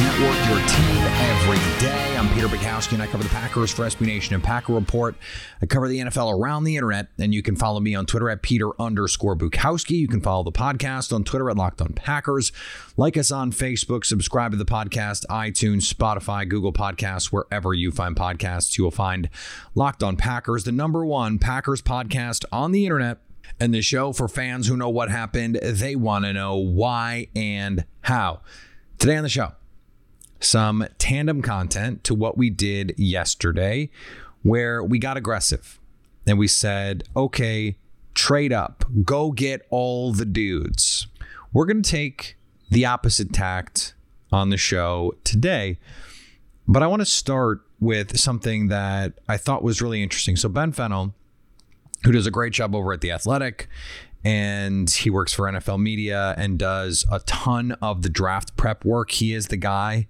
Network, your team every day. I'm Peter Bukowski, and I cover the Packers for SB Nation and Packer Report. I cover the NFL around the internet, and you can follow me on Twitter at Peter underscore Bukowski. You can follow the podcast on Twitter at Locked On Packers. Like us on Facebook, subscribe to the podcast, iTunes, Spotify, Google Podcasts, wherever you find podcasts, you will find Locked On Packers, the number one Packers podcast on the internet. And the show for fans who know what happened, they want to know why and how. Today on the show, some tandem content to what we did yesterday, where we got aggressive and we said, okay, trade up, go get all the dudes. We're going to take the opposite tact on the show today, but I want to start with something that I thought was really interesting. So, Ben Fennell who does a great job over at The Athletic. And he works for NFL Media and does a ton of the draft prep work. He is the guy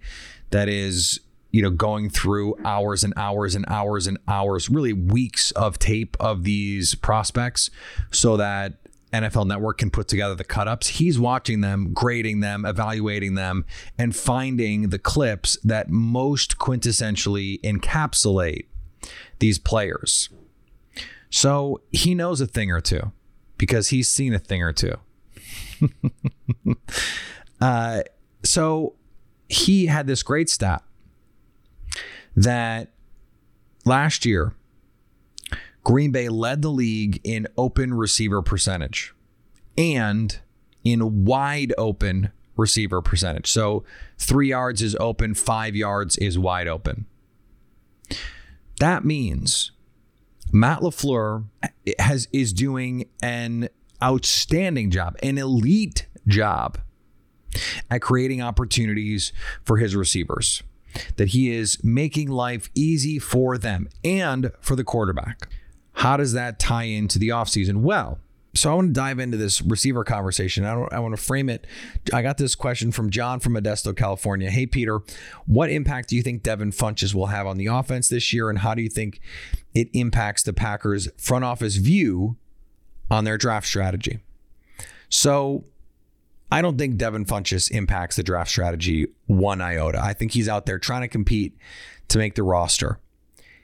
that is, you know, going through hours and hours and hours and hours, really weeks of tape of these prospects so that NFL Network can put together the cut ups. He's watching them, grading them, evaluating them, and finding the clips that most quintessentially encapsulate these players. So he knows a thing or two because he's seen a thing or two. uh, so he had this great stat that last year, Green Bay led the league in open receiver percentage and in wide open receiver percentage. So three yards is open, five yards is wide open. That means Matt LaFleur has is doing an outstanding job, an elite job at creating opportunities for his receivers. That he is making life easy for them and for the quarterback. How does that tie into the offseason? Well, so I want to dive into this receiver conversation. I, I want to frame it. I got this question from John from Modesto, California. Hey, Peter, what impact do you think Devin Funchess will have on the offense this year? And how do you think it impacts the Packers front office view on their draft strategy? So I don't think Devin Funchess impacts the draft strategy one iota. I think he's out there trying to compete to make the roster.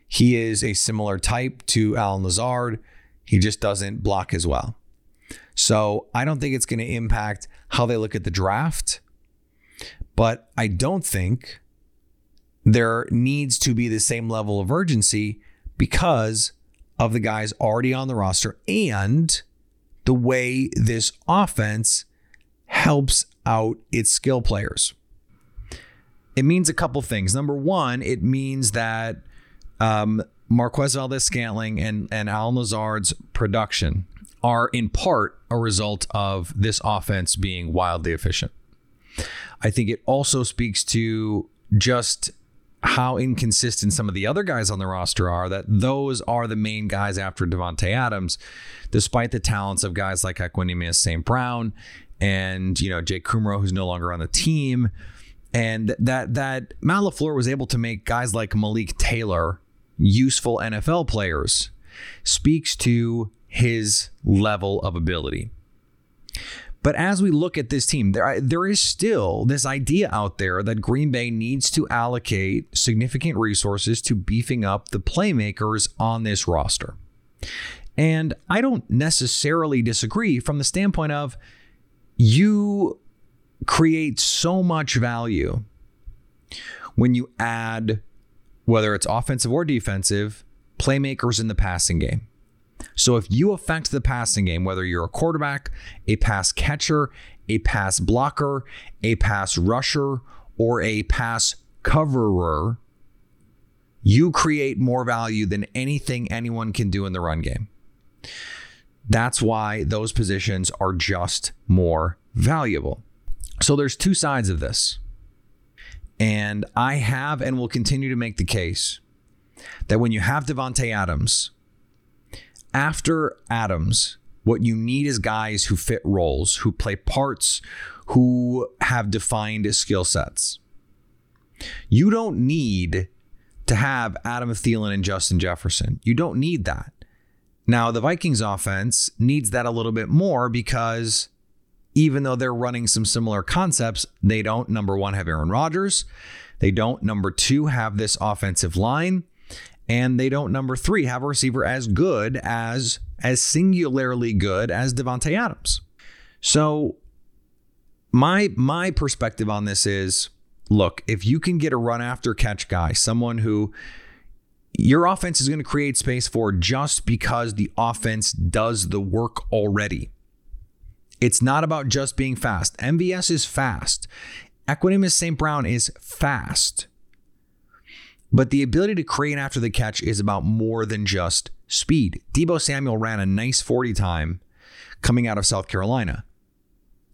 He is a similar type to Allen Lazard. He just doesn't block as well. So I don't think it's going to impact how they look at the draft. But I don't think there needs to be the same level of urgency because of the guys already on the roster and the way this offense helps out its skill players. It means a couple things. Number one, it means that um, Marquez Valdes-Scantling and, and Allen Lazard's production are in part a result of this offense being wildly efficient. I think it also speaks to just how inconsistent some of the other guys on the roster are, that those are the main guys after Davante Adams, despite the talents of guys like Equanimeous St. Brown and, you know, Jake Kumerow, who's no longer on the team. And that that Matt LaFleur was able to make guys like Malik Taylor useful NFL players speaks to his level of ability. But as we look at this team, there, there is still this idea out there that Green Bay needs to allocate significant resources to beefing up the playmakers on this roster. And I don't necessarily disagree from the standpoint of you create so much value when you add, whether it's offensive or defensive, playmakers in the passing game. So if you affect the passing game, whether you're a quarterback, a pass catcher, a pass blocker, a pass rusher, or a pass coverer, you create more value than anything anyone can do in the run game. That's why those positions are just more valuable. So there's two sides of this. And I have and will continue to make the case that when you have Davante Adams, after Adams, What you need is guys who fit roles, who play parts, who have defined skill sets. You don't need to have Adam Thielen and Justin Jefferson. You don't need that. Now, the Vikings offense needs that a little bit more because even though they're running some similar concepts, they don't, number one, have Aaron Rodgers. They don't, number two, have this offensive line. And they don't, number three, have a receiver as good as, as singularly good as Davante Adams. So my my perspective on this is look, if you can get a run after catch guy, someone who your offense is going to create space for just because the offense does the work already. It's not about just being fast. MVS is fast. Equanimeous St. Brown is fast. But the ability to create after the catch is about more than just speed. Deebo Samuel ran a nice 40 time coming out of South Carolina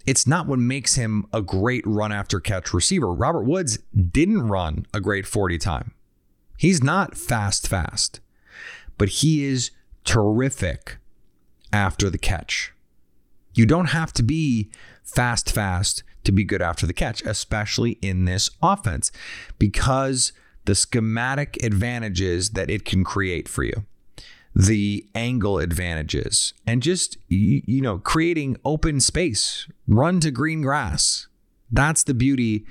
it's not what makes him a great run after catch receiver. Robert Woods didn't run a great 40 time. He's not fast, fast, but he is terrific after the catch. You don't have to be fast, fast to be good after the catch, especially in this offense, because the schematic advantages that it can create for you the angle advantages and just you, know creating open space run to green grass. That's the beauty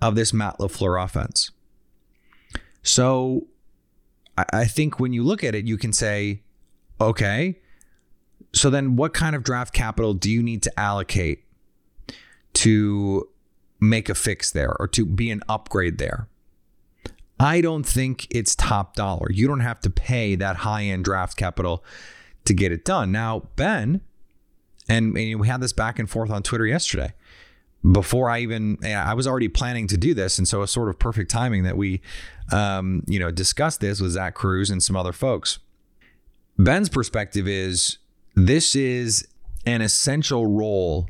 of this matt lafleur offense. So I think when you look at it you can say okay so then what kind of draft capital do you need to allocate to make a fix there or to be an upgrade there I don't think it's top dollar. You don't have to pay that high end draft capital to get it done. Now, Ben, and, and we had this back and forth on Twitter yesterday. Before I even, I was already planning to do this, and so it's sort of perfect timing that we, um, you know, discussed this with Zach Kruse and some other folks. Ben's perspective is this is an essential role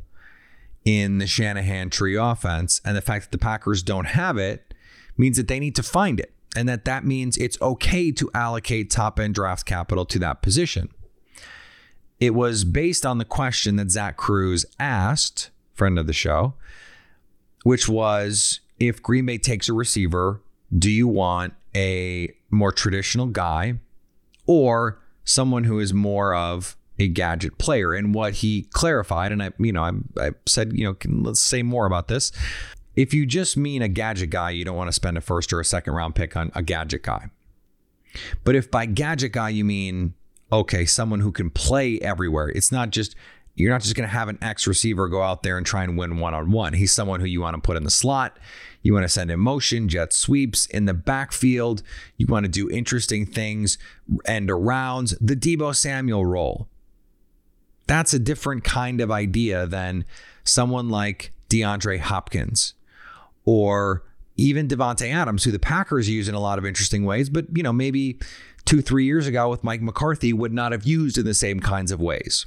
in the Shanahan tree offense, and the fact that the Packers don't have it means that they need to find it and that that means it's okay to allocate top end draft capital to that position. It was based on the question that Zach Kruse asked, friend of the show, which was if Green Bay takes a receiver, do you want a more traditional guy or someone who is more of a gadget player? And what he clarified, and I, you know, I, I said, you know, let's say more about this if you just mean a gadget guy, you don't want to spend a first or a second round pick on a gadget guy. But if by gadget guy you mean okay, someone who can play everywhere, it's not just you're not just going to have an X receiver go out there and try and win one on one. He's someone who you want to put in the slot. You want to send in motion, jet sweeps in the backfield. You want to do interesting things, end arounds, the Deebo Samuel role. That's a different kind of idea than someone like DeAndre Hopkins or even Davante Adams, who the Packers use in a lot of interesting ways, but you know, maybe two, three years ago with Mike McCarthy would not have used in the same kinds of ways.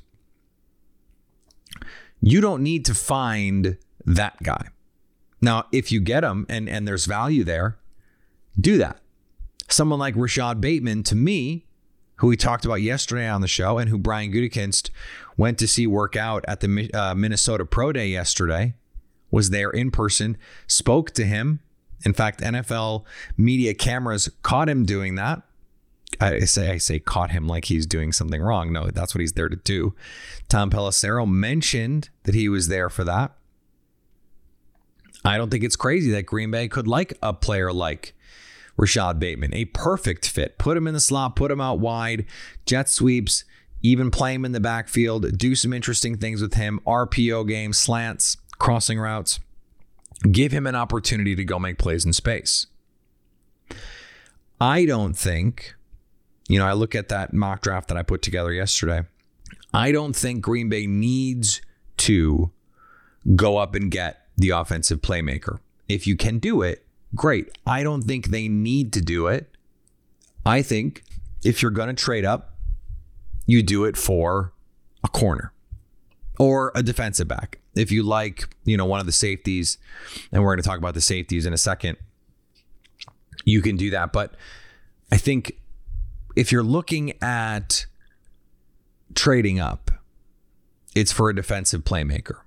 You don't need to find that guy. Now, if you get him and, and there's value there, do that. Someone like Rashod Bateman, to me, who we talked about yesterday on the show and who Brian Gutekunst went to see work out at the uh, Minnesota Pro Day yesterday, was there in person, spoke to him. In fact, NFL media cameras caught him doing that. I say I say caught him like he's doing something wrong. No, that's what he's there to do. Tom Pelissero mentioned that he was there for that. I don't think it's crazy that Green Bay could like a player like Rashod Bateman, a perfect fit. Put him in the slot, put him out wide, jet sweeps, even play him in the backfield, do some interesting things with him, RPO game, slants crossing routes. Give him an opportunity to go make plays in space. I don't think, you know, I look at that mock draft that I put together yesterday. I don't think Green Bay needs to go up and get the offensive playmaker. If you can do it, great. I don't think they need to do it. I think if you're going to trade up, you do it for a corner or a defensive back. If you like, you know, one of the safeties, and we're going to talk about the safeties in a second, you can do that. But I think if you're looking at trading up, it's for a defensive playmaker.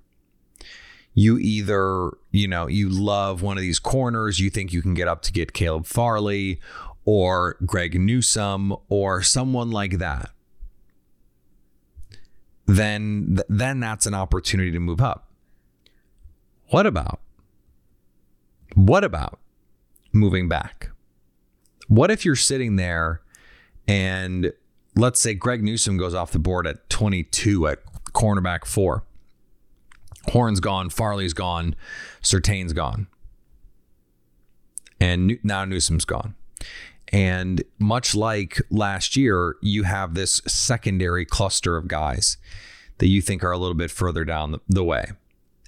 You either, you know, you love one of these corners, you think you can get up to get Caleb Farley or Greg Newsome or someone like that. Then then that's an opportunity to move up. What about what about moving back? What if you're sitting there and let's say Greg Newsome goes off the board at 22 at cornerback four? Horn's gone, Farley's gone, Surtain's gone, and now Newsome's gone. And much like last year, you have this secondary cluster of guys that you think are a little bit further down the, way.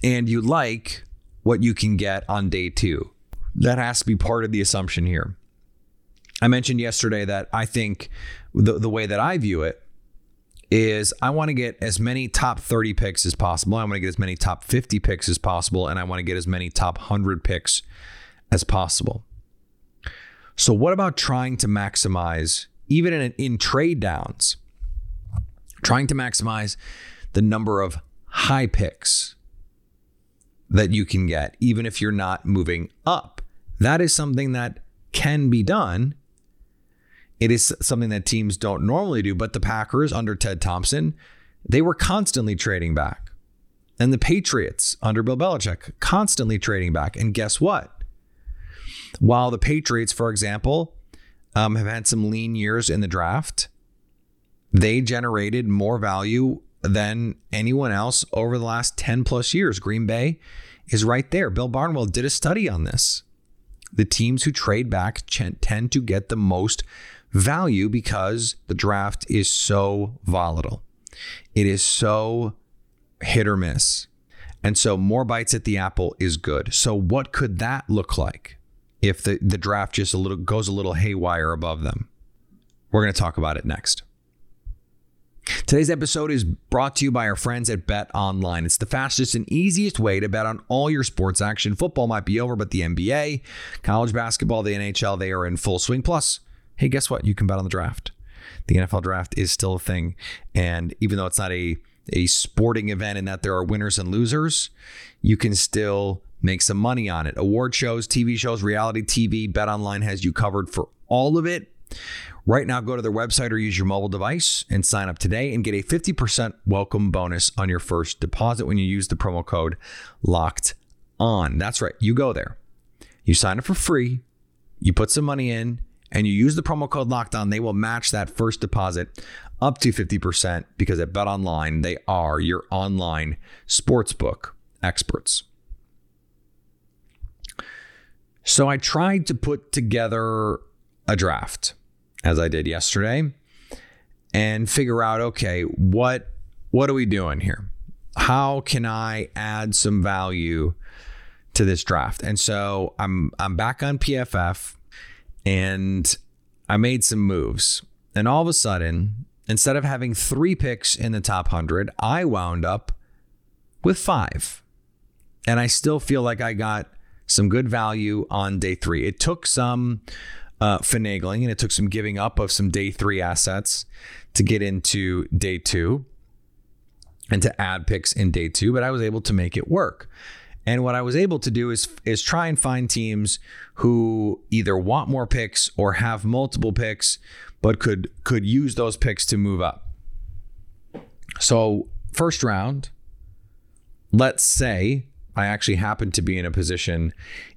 And you like what you can get on day two. That has to be part of the assumption here. I mentioned yesterday that I think the, the way that I view it is I want to get as many top 30 picks as possible. I want to get as many top 50 picks as possible. And I want to get as many top 100 picks as possible. So, what about trying to maximize, even in, in trade downs, trying to maximize the number of high picks that you can get, even if you're not moving up? That is something that can be done. It is something that teams don't normally do, but the Packers under Ted Thompson, they were constantly trading back. And the Patriots under Bill Belichick, constantly trading back. And guess what? While the Patriots, for example, um, have had some lean years in the draft, they generated more value than anyone else over the last 10 plus years. Green Bay is right there. Bill Barnwell did a study on this. The teams who trade back tend to get the most value because the draft is so volatile. It is so hit or miss. And so more bites at the apple is good. So what could that look like if the, the draft just a little goes a little haywire above them? We're going to talk about it next. Today's episode is brought to you by our friends at Bet Online. It's the fastest and easiest way to bet on all your sports action. Football might be over, but the NBA, college basketball, the NHL, they are in full swing. Plus, hey, guess what? You can bet on the draft. The NFL draft is still a thing. And even though it's not a, a sporting event in that there are winners and losers, you can still make some money on it. Award shows, TV shows, reality TV, Bet Online has you covered for all of it. Right now, go to their website or use your mobile device and sign up today and get a 50% welcome bonus on your first deposit when you use the promo code locked on. That's right. You go there, you sign up for free, you put some money in, and you use the promo code locked on. They will match that first deposit up to 50% because at Bet Online, they are your online sportsbook experts. So I tried to put together a draft as I did yesterday and figure out okay, what what are we doing here? How can I add some value to this draft? And so I'm I'm back on PFF and I made some moves. And all of a sudden, instead of having 3 picks in the top 100, I wound up with 5. And I still feel like I got some good value on day 3. It took some uh, finagling and it took some giving up of some day three assets to get into day two and to add picks in day two, but I was able to make it work. And what I was able to do is is try and find teams who either want more picks or have multiple picks, but could could use those picks to move up. So first round, let's say I actually happened to be in a position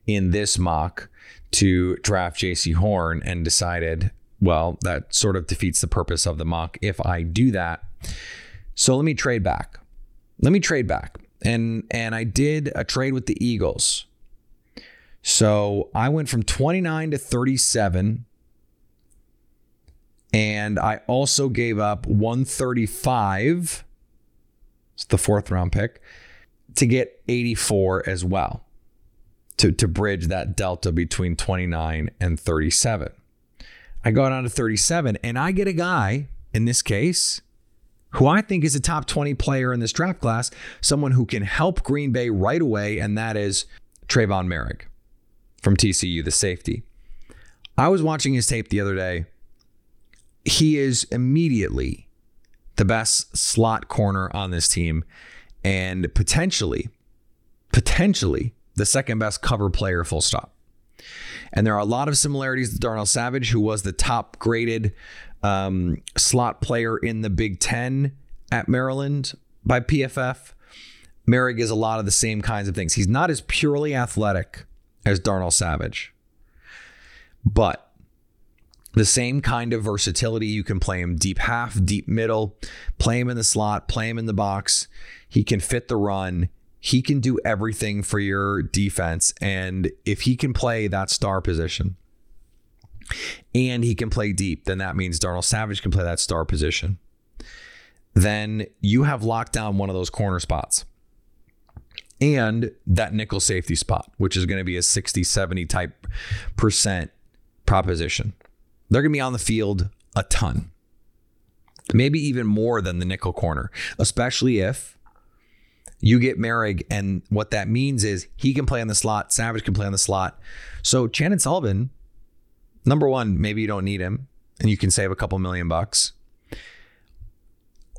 in this mock to draft Jaycee Horn and decided, well, that sort of defeats the purpose of the mock if I do that. So let me trade back. Let me trade back. And and I did a trade with the Eagles. So I went from 29 to 37 and I also gave up 135. It's the fourth round pick to get 84 as well to, to bridge that delta between 29 and 37. I go down to 37 and I get a guy in this case who I think is a top 20 player in this draft class, someone who can help Green Bay right away, and that is Trevon Moehrig from TCU, the safety. I was watching his tape the other day. He is immediately the best slot corner on this team, and potentially, potentially the second best cover player, full stop. And there are a lot of similarities to Darnell Savage, who was the top graded um, slot player in the Big Ten at Maryland by PFF. Moehrig is a lot of the same kinds of things. He's not as purely athletic as Darnell Savage, but the same kind of versatility. You can play him deep half, deep middle, play him in the slot, play him in the box. He can fit the run. He can do everything for your defense. And if he can play that star position and he can play deep, then that means Darnell Savage can play that star position. Then you have locked down one of those corner spots and that nickel safety spot, which is going to be a 60, 70 type percent proposition. They're going to be on the field a ton, maybe even more than the nickel corner, especially if you get Moehrig. And what that means is he can play on the slot, Savage can play on the slot. So Chandon Sullivan, number one, maybe you don't need him and you can save a couple million bucks.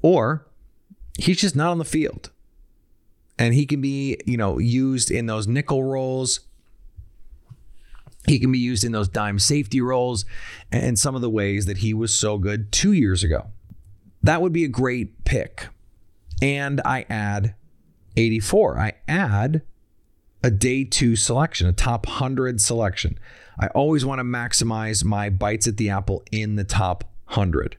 Or he's just not on the field and he can be, you know, used in those nickel roles. He can be used in those dime safety roles and some of the ways that he was so good two years ago. That would be a great pick. And I add 84. I add a day two selection, a top 100 selection. I always want to maximize my bites at the apple in the top 100.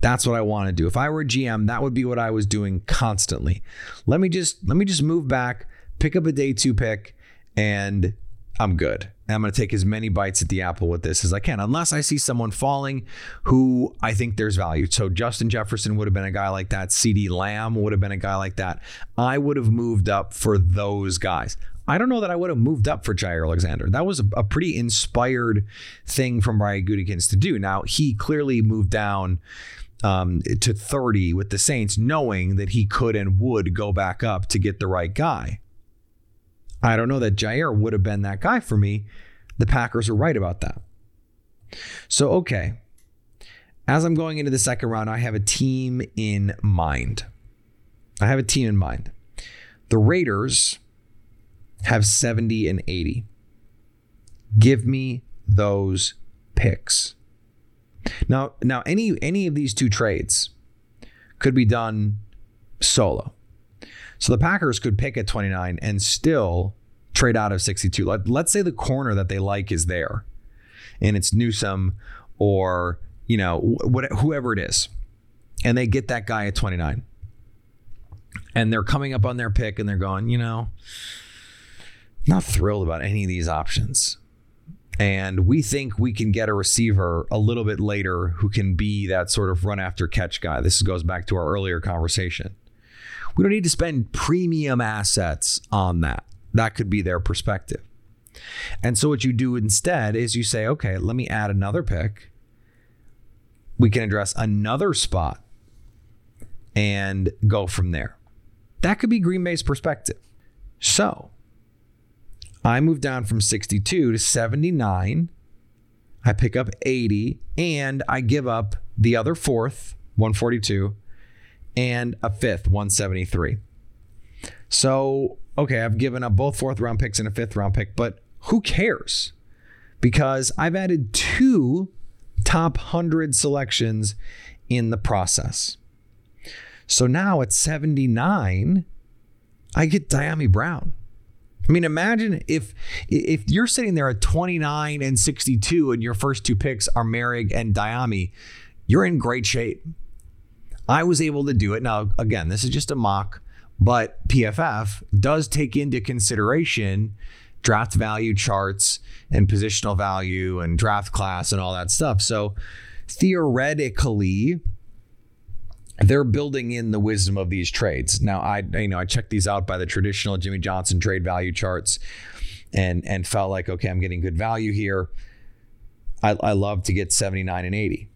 That's what I want to do. If I were a GM, that would be what I was doing constantly. Let me just let me just move back, pick up a day two pick, and I'm good. I'm going to take as many bites at the apple with this as I can, unless I see someone falling who I think there's value. So Justin Jefferson would have been a guy like that. CeeDee Lamb would have been a guy like that. I would have moved up for those guys. I don't know that I would have moved up for Jaire Alexander. That was a, a pretty inspired thing from Brian Gutekunst to do. Now he clearly moved down um, to 30 with the Saints, knowing that he could and would go back up to get the right guy. I don't know that Jaire would have been that guy for me. The Packers are right about that. So, okay. As I'm going into the second round, I have a team in mind. I have a team in mind. The Raiders have 70 and 80. Give me those picks. Now, now any any of these two trades could be done solo. So the Packers could pick at 29 and still trade out of 62. Let, let's say the corner that they like is there, and it's Newsome or you know what, whoever it is, and they get that guy at 29, and they're coming up on their pick and they're going, you know, not thrilled about any of these options. And we think we can get a receiver a little bit later who can be that sort of run after catch guy. This goes back to our earlier conversation. We don't need to spend premium assets on that. That could be their perspective. And so what you do instead is you say, okay, let me add another pick. We can address another spot and go from there. That could be Green Bay's perspective. So I move down from 62 to 79. I pick up 80 and I give up the other fourth, 142, and a fifth, 173. So, okay, I've given up both fourth round picks and a fifth round pick, but who cares? Because I've added two top 100 selections in the process. So now at 79, I get Dyami Brown. I mean, imagine if if you're sitting there at 29 and 62 and your first two picks are Moehrig and Dyami, you're in great shape. I was able to do it. Now, again, this is just a mock, but PFF does take into consideration draft value charts and positional value and draft class and all that stuff. So theoretically, they're building in the wisdom of these trades. Now, I you know I checked these out by the traditional Jimmy Johnson trade value charts, and and felt like okay, I'm getting good value here. I, I love to get 79 and 80.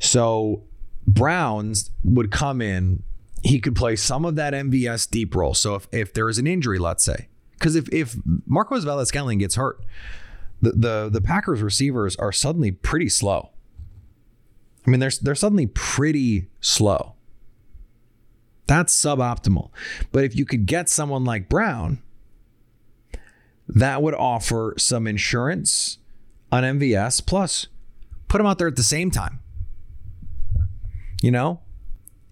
So Browns would come in. He could play some of that MVS deep role. So if, if there is an injury, let's say, because if if Marquez Valdes-Scantling gets hurt, the, the the Packers receivers are suddenly pretty slow. I mean, they're, they're suddenly pretty slow. That's suboptimal. But if you could get someone like Brown, that would offer some insurance on MVS, plus put them out there at the same time. You know,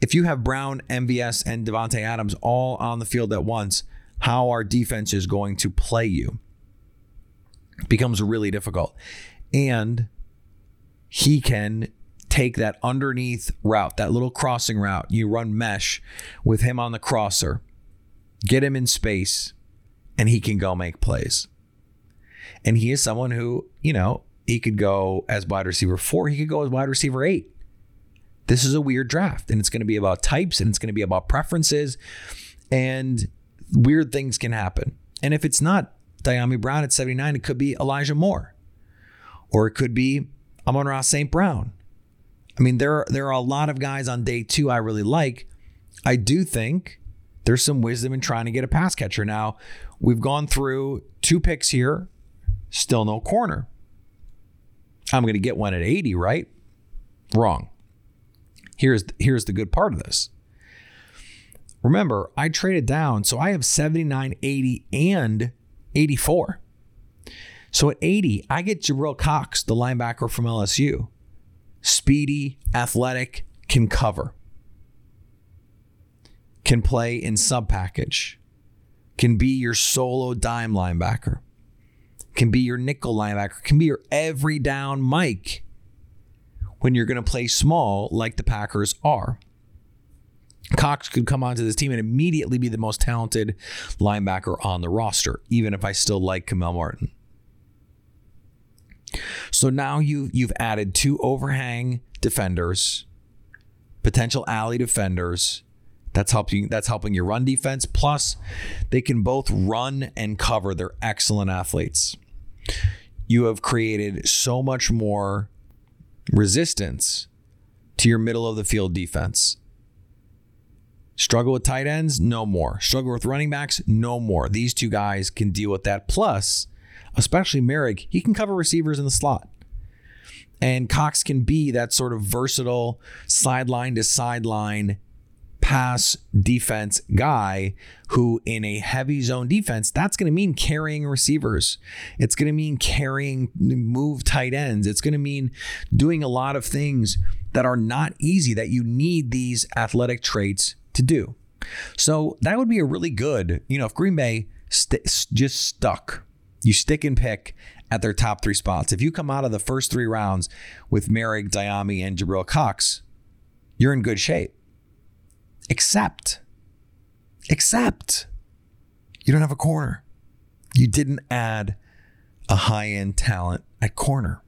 if you have Brown, MVS, and Davante Adams all on the field at once, how our defense is going to play you becomes really difficult. And he can take that underneath route, that little crossing route. You run mesh with him on the crosser, get him in space, and he can go make plays. And he is someone who, you know, he could go as wide receiver four, he could go as wide receiver eight. This is a weird draft, and it's going to be about types and it's going to be about preferences, and weird things can happen. And if it's not Dyami Brown at 79, it could be Elijah Moore, or it could be Amon-Ra St. Brown. I mean, there are, there are a lot of guys on day two I really like. I do think there's some wisdom in trying to get a pass catcher. Now, we've gone through two picks here, still no corner. I'm going to get one at 80, right? Wrong. Here's here's the good part of this. Remember, I traded down, so I have 79, 80, and 84. So at 80, I get Jabril Cox, the linebacker from LSU. Speedy, athletic, can cover, can play in sub package, can be your solo dime linebacker, can be your nickel linebacker, can be your every down Mike when you're going to play small like the Packers are. Cox could come onto this team and immediately be the most talented linebacker on the roster, even if I still like Kamal Martin. So now you you've added two overhang defenders, potential alley defenders. That's helping that's helping your run defense. Plus, they can both run and cover. They're excellent athletes. You have created so much more resistance to your middle of the field defense. Struggle with tight ends? No more. Struggle with running backs? No more. These two guys can deal with that. Plus, especially Moehrig, he can cover receivers in the slot. And Cox can be that sort of versatile sideline to sideline pass defense guy who, in a heavy zone defense, that's going to mean carrying receivers. It's going to mean carrying move tight ends. It's going to mean doing a lot of things that are not easy that you need these athletic traits to do. So that would be a really good, you know, if Green Bay st- just stuck, you stick and pick at their top three spots. If you come out of the first three rounds with Moehrig, Dyami, and Jabril Cox, you're in good shape. Except, except you don't have a corner. You didn't add a high end talent at corner.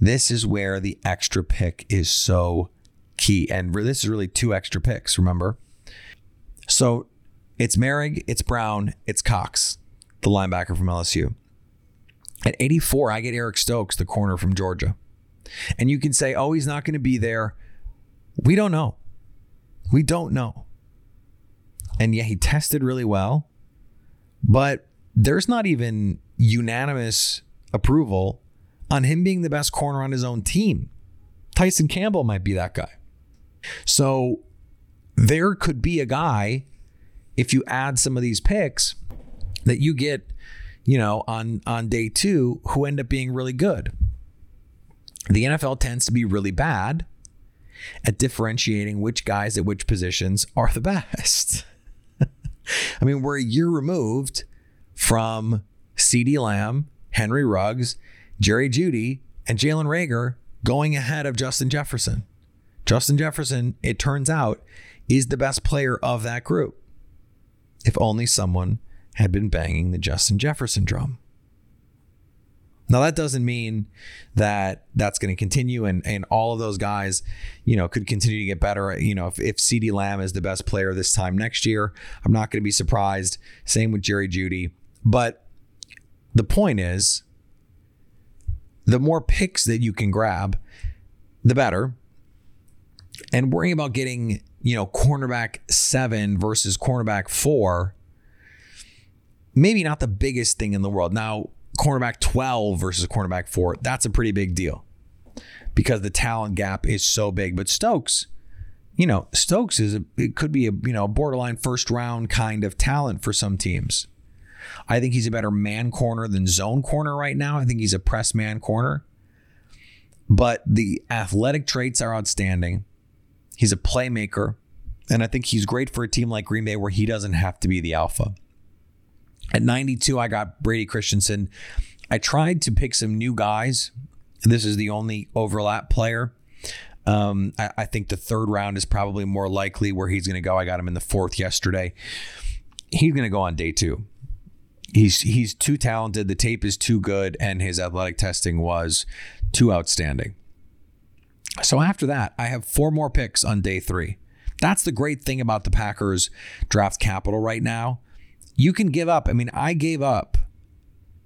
This is where the extra pick is so key. And this is really two extra picks, remember? So it's Moehrig, it's Brown, it's Cox, the linebacker from LSU. At 84, I get Eric Stokes, the corner from Georgia. And you can say, oh, he's not going to be there. We don't know. We don't know. And yeah, he tested really well, but there's not even unanimous approval on him being the best corner on his own team. Tyson Campbell might be that guy. So there could be a guy, if you add some of these picks, that you get, you know, on on day two who end up being really good. The NFL tends to be really bad at differentiating which guys at which positions are the best. I mean, we're a year removed from CeeDee Lamb, Henry Ruggs, Jerry Jeudy, and Jalen Reagor going ahead of Justin Jefferson. Justin Jefferson, it turns out, is the best player of that group. If only someone had been banging the Justin Jefferson drum. Now that doesn't mean that that's going to continue and, and all of those guys, you know, could continue to get better. You know, if, if CeeDee Lamb is the best player this time next year, I'm not going to be surprised. Same with Jerry Jeudy. But the point is, the more picks that you can grab, the better. And worrying about getting, you know, cornerback seven versus cornerback four, maybe not the biggest thing in the world. Now, cornerback 12 versus cornerback 4, that's a pretty big deal. because the talent gap is so big. But Stokes, you know, Stokes is a, it could be a you know a borderline first round kind of talent for some teams. I think he's a better man corner than zone corner right now. I think he's a press man corner. But the athletic traits are outstanding. He's a playmaker. And I think he's great for a team like Green Bay where he doesn't have to be the alpha. At 92, I got Brady Christensen. I tried to pick some new guys. This is the only overlap player. Um, I, I, think the third round is probably more likely where he's going to go. I got him in the fourth yesterday. He's going to go on day two. He's he's too talented. The tape is too good, and his athletic testing was too outstanding. So after that, I have four more picks on day three. That's the great thing about the Packers draft capital right now. You can give up. I mean, I gave up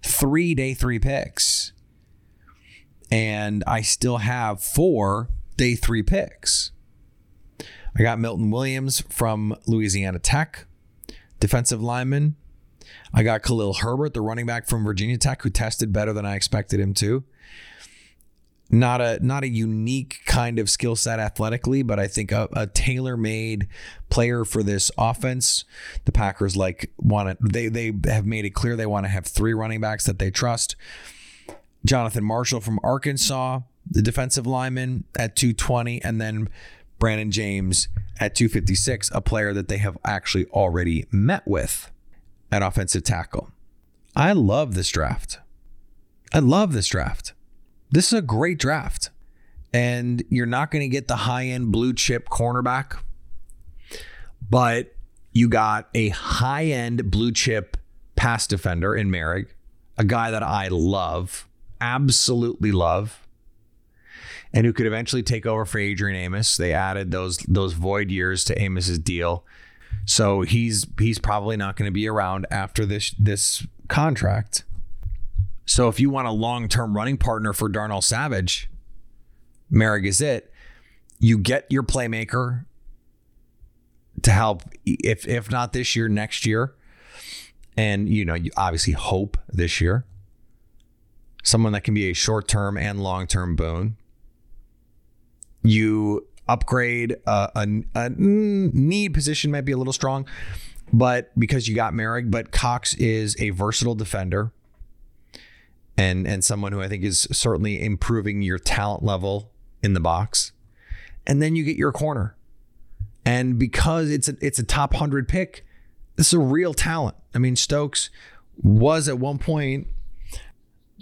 three day three picks, and I still have four day three picks. I got Milton Williams from Louisiana Tech, defensive lineman. I got Khalil Herbert, the running back from Virginia Tech, who tested better than I expected him to not a not a unique kind of skill set athletically, but I think a, a tailor made player for this offense. The Packers like want to they they have made it clear they want to have three running backs that they trust. Jonathan Marshall from Arkansas, the defensive lineman at 220, and then Brandon James at 256, a player that they have actually already met with at offensive tackle. I love this draft. I love this draft. This is a great draft. And you're not going to get the high end blue chip cornerback, but you got a high end blue chip pass defender in Moehrig, a guy that I love, absolutely love, and who could eventually take over for Adrian Amos. They added those those void years to Amos's deal. So he's he's probably not going to be around after this this contract. So if you want a long term running partner for Darnell Savage, Moehrig is it. You get your playmaker to help, if if not this year, next year, and you know you obviously hope this year. Someone that can be a short term and long term boon. You upgrade a, a, a, need position might be a little strong, but because you got Moehrig, but Cox is a versatile defender and and someone who I think is certainly improving your talent level in the box. And then you get your corner. And because it's a it's a top 100 pick, this is a real talent. I mean, Stokes was at one point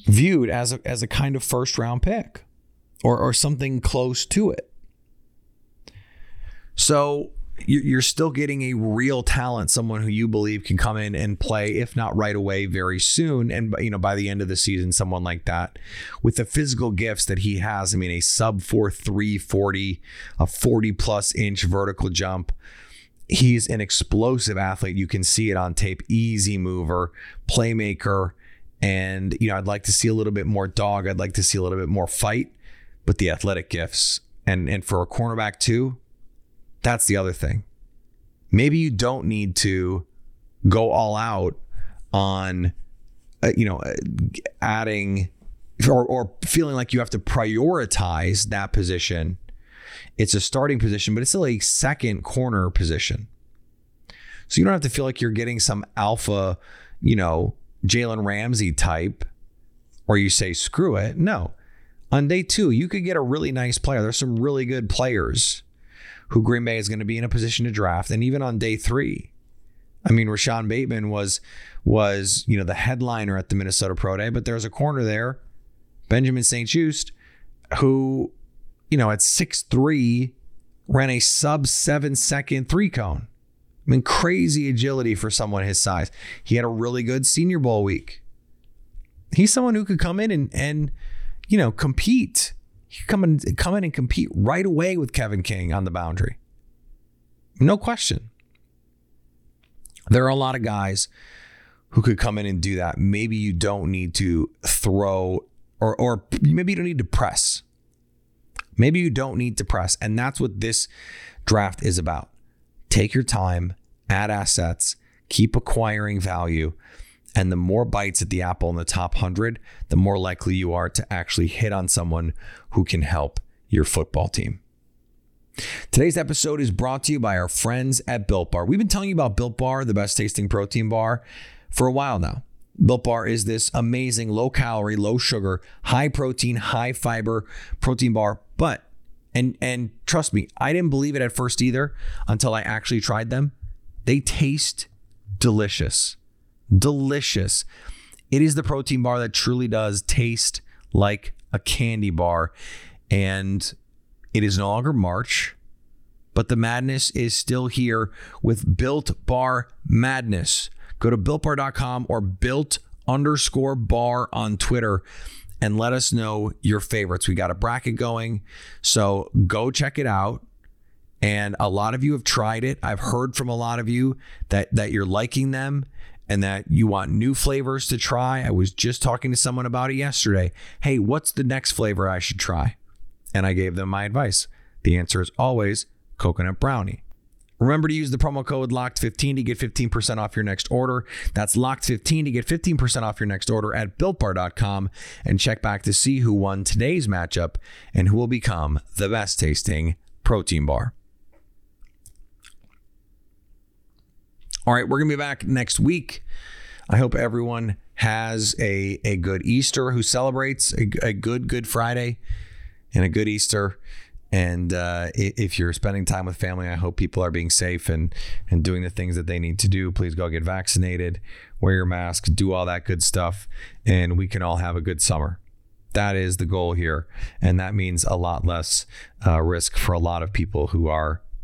viewed as a as a kind of first round pick or or something close to it. So you're still getting a real talent, someone who you believe can come in and play, if not right away, very soon. And you know, by the end of the season, someone like that with the physical gifts that he has. I mean, a sub four three forty, a forty plus inch vertical jump. He's an explosive athlete. You can see it on tape. Easy mover, playmaker, and you know, I'd like to see a little bit more dog. I'd like to see a little bit more fight, but the athletic gifts and and for a cornerback too that's the other thing. Maybe you don't need to go all out on, uh, you know, uh, adding or, or feeling like you have to prioritize that position. It's a starting position, but it's still a second corner position. So you don't have to feel like you're getting some alpha, you know, Jalen Ramsey type, or you say, screw it. No. On day two, you could get a really nice player. There's some really good players who Green Bay is going to be in a position to draft. And even on day three, I mean, Rashawn Bateman was was you know the headliner at the Minnesota Pro Day, but there's a corner there, Benjamin St-Juste, who you know at six three ran a sub seven second three cone. I mean, crazy agility for someone his size. He had a really good Senior Bowl week. He's someone who could come in and and you know compete he come in, come in and compete right away with Kevin King on the boundary. No question. There are a lot of guys who could come in and do that. Maybe you don't need to throw or or maybe you don't need to press. Maybe you don't need to press. And that's what this draft is about. Take your time, add assets, keep acquiring value, And the more bites at the apple in the top 100, the more likely you are to actually hit on someone who can help your football team. Today's episode is brought to you by our friends at Built Bar. We've been telling you about Built Bar, the best tasting protein bar, for a while now. Built Bar is this amazing low calorie, low sugar, high protein, high fiber protein bar. But and and trust me, I didn't believe it at first either until I actually tried them. They taste delicious. Delicious. It is the protein bar that truly does taste like a candy bar. And it is no longer March, but the madness is still here with Built Bar Madness. Go to builtbar.com or built underscore bar on Twitter and let us know your favorites. We got a bracket going, so go check it out. And a lot of you have tried it. I've heard from a lot of you that that you're liking them and that you want new flavors to try. I was just talking to someone about it yesterday. Hey, what's the next flavor I should try? And I gave them my advice. The answer is always coconut brownie. Remember to use the promo code LOCKED15 to get 15% off your next order. That's LOCKED15 to get 15% off your next order at builtbar.com and check back to see who won today's matchup and who will become the best tasting protein bar. All right, we're going to be back next week. I hope everyone has a, a good Easter who celebrates a, a good Good Friday and a good Easter. And uh, if you're spending time with family, I hope people are being safe and and doing the things that they need to do. Please go get vaccinated, wear your mask, do all that good stuff, and we can all have a good summer. That is the goal here, and that means a lot less uh, risk for a lot of people who are